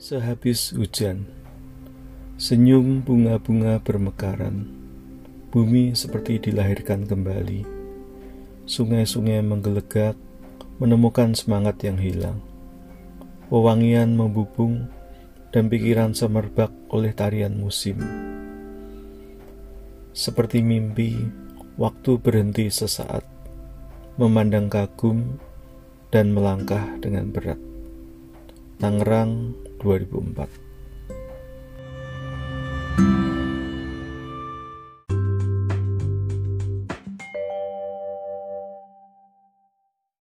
Sehabis hujan, senyum bunga-bunga bermekaran, bumi seperti dilahirkan kembali. Sungai-sungai menggelegak, menemukan semangat yang hilang. Wewangian membubung dan pikiran semerbak oleh tarian musim. Seperti mimpi, waktu berhenti sesaat, memandang kagum dan melangkah dengan berat. Tangerang 2004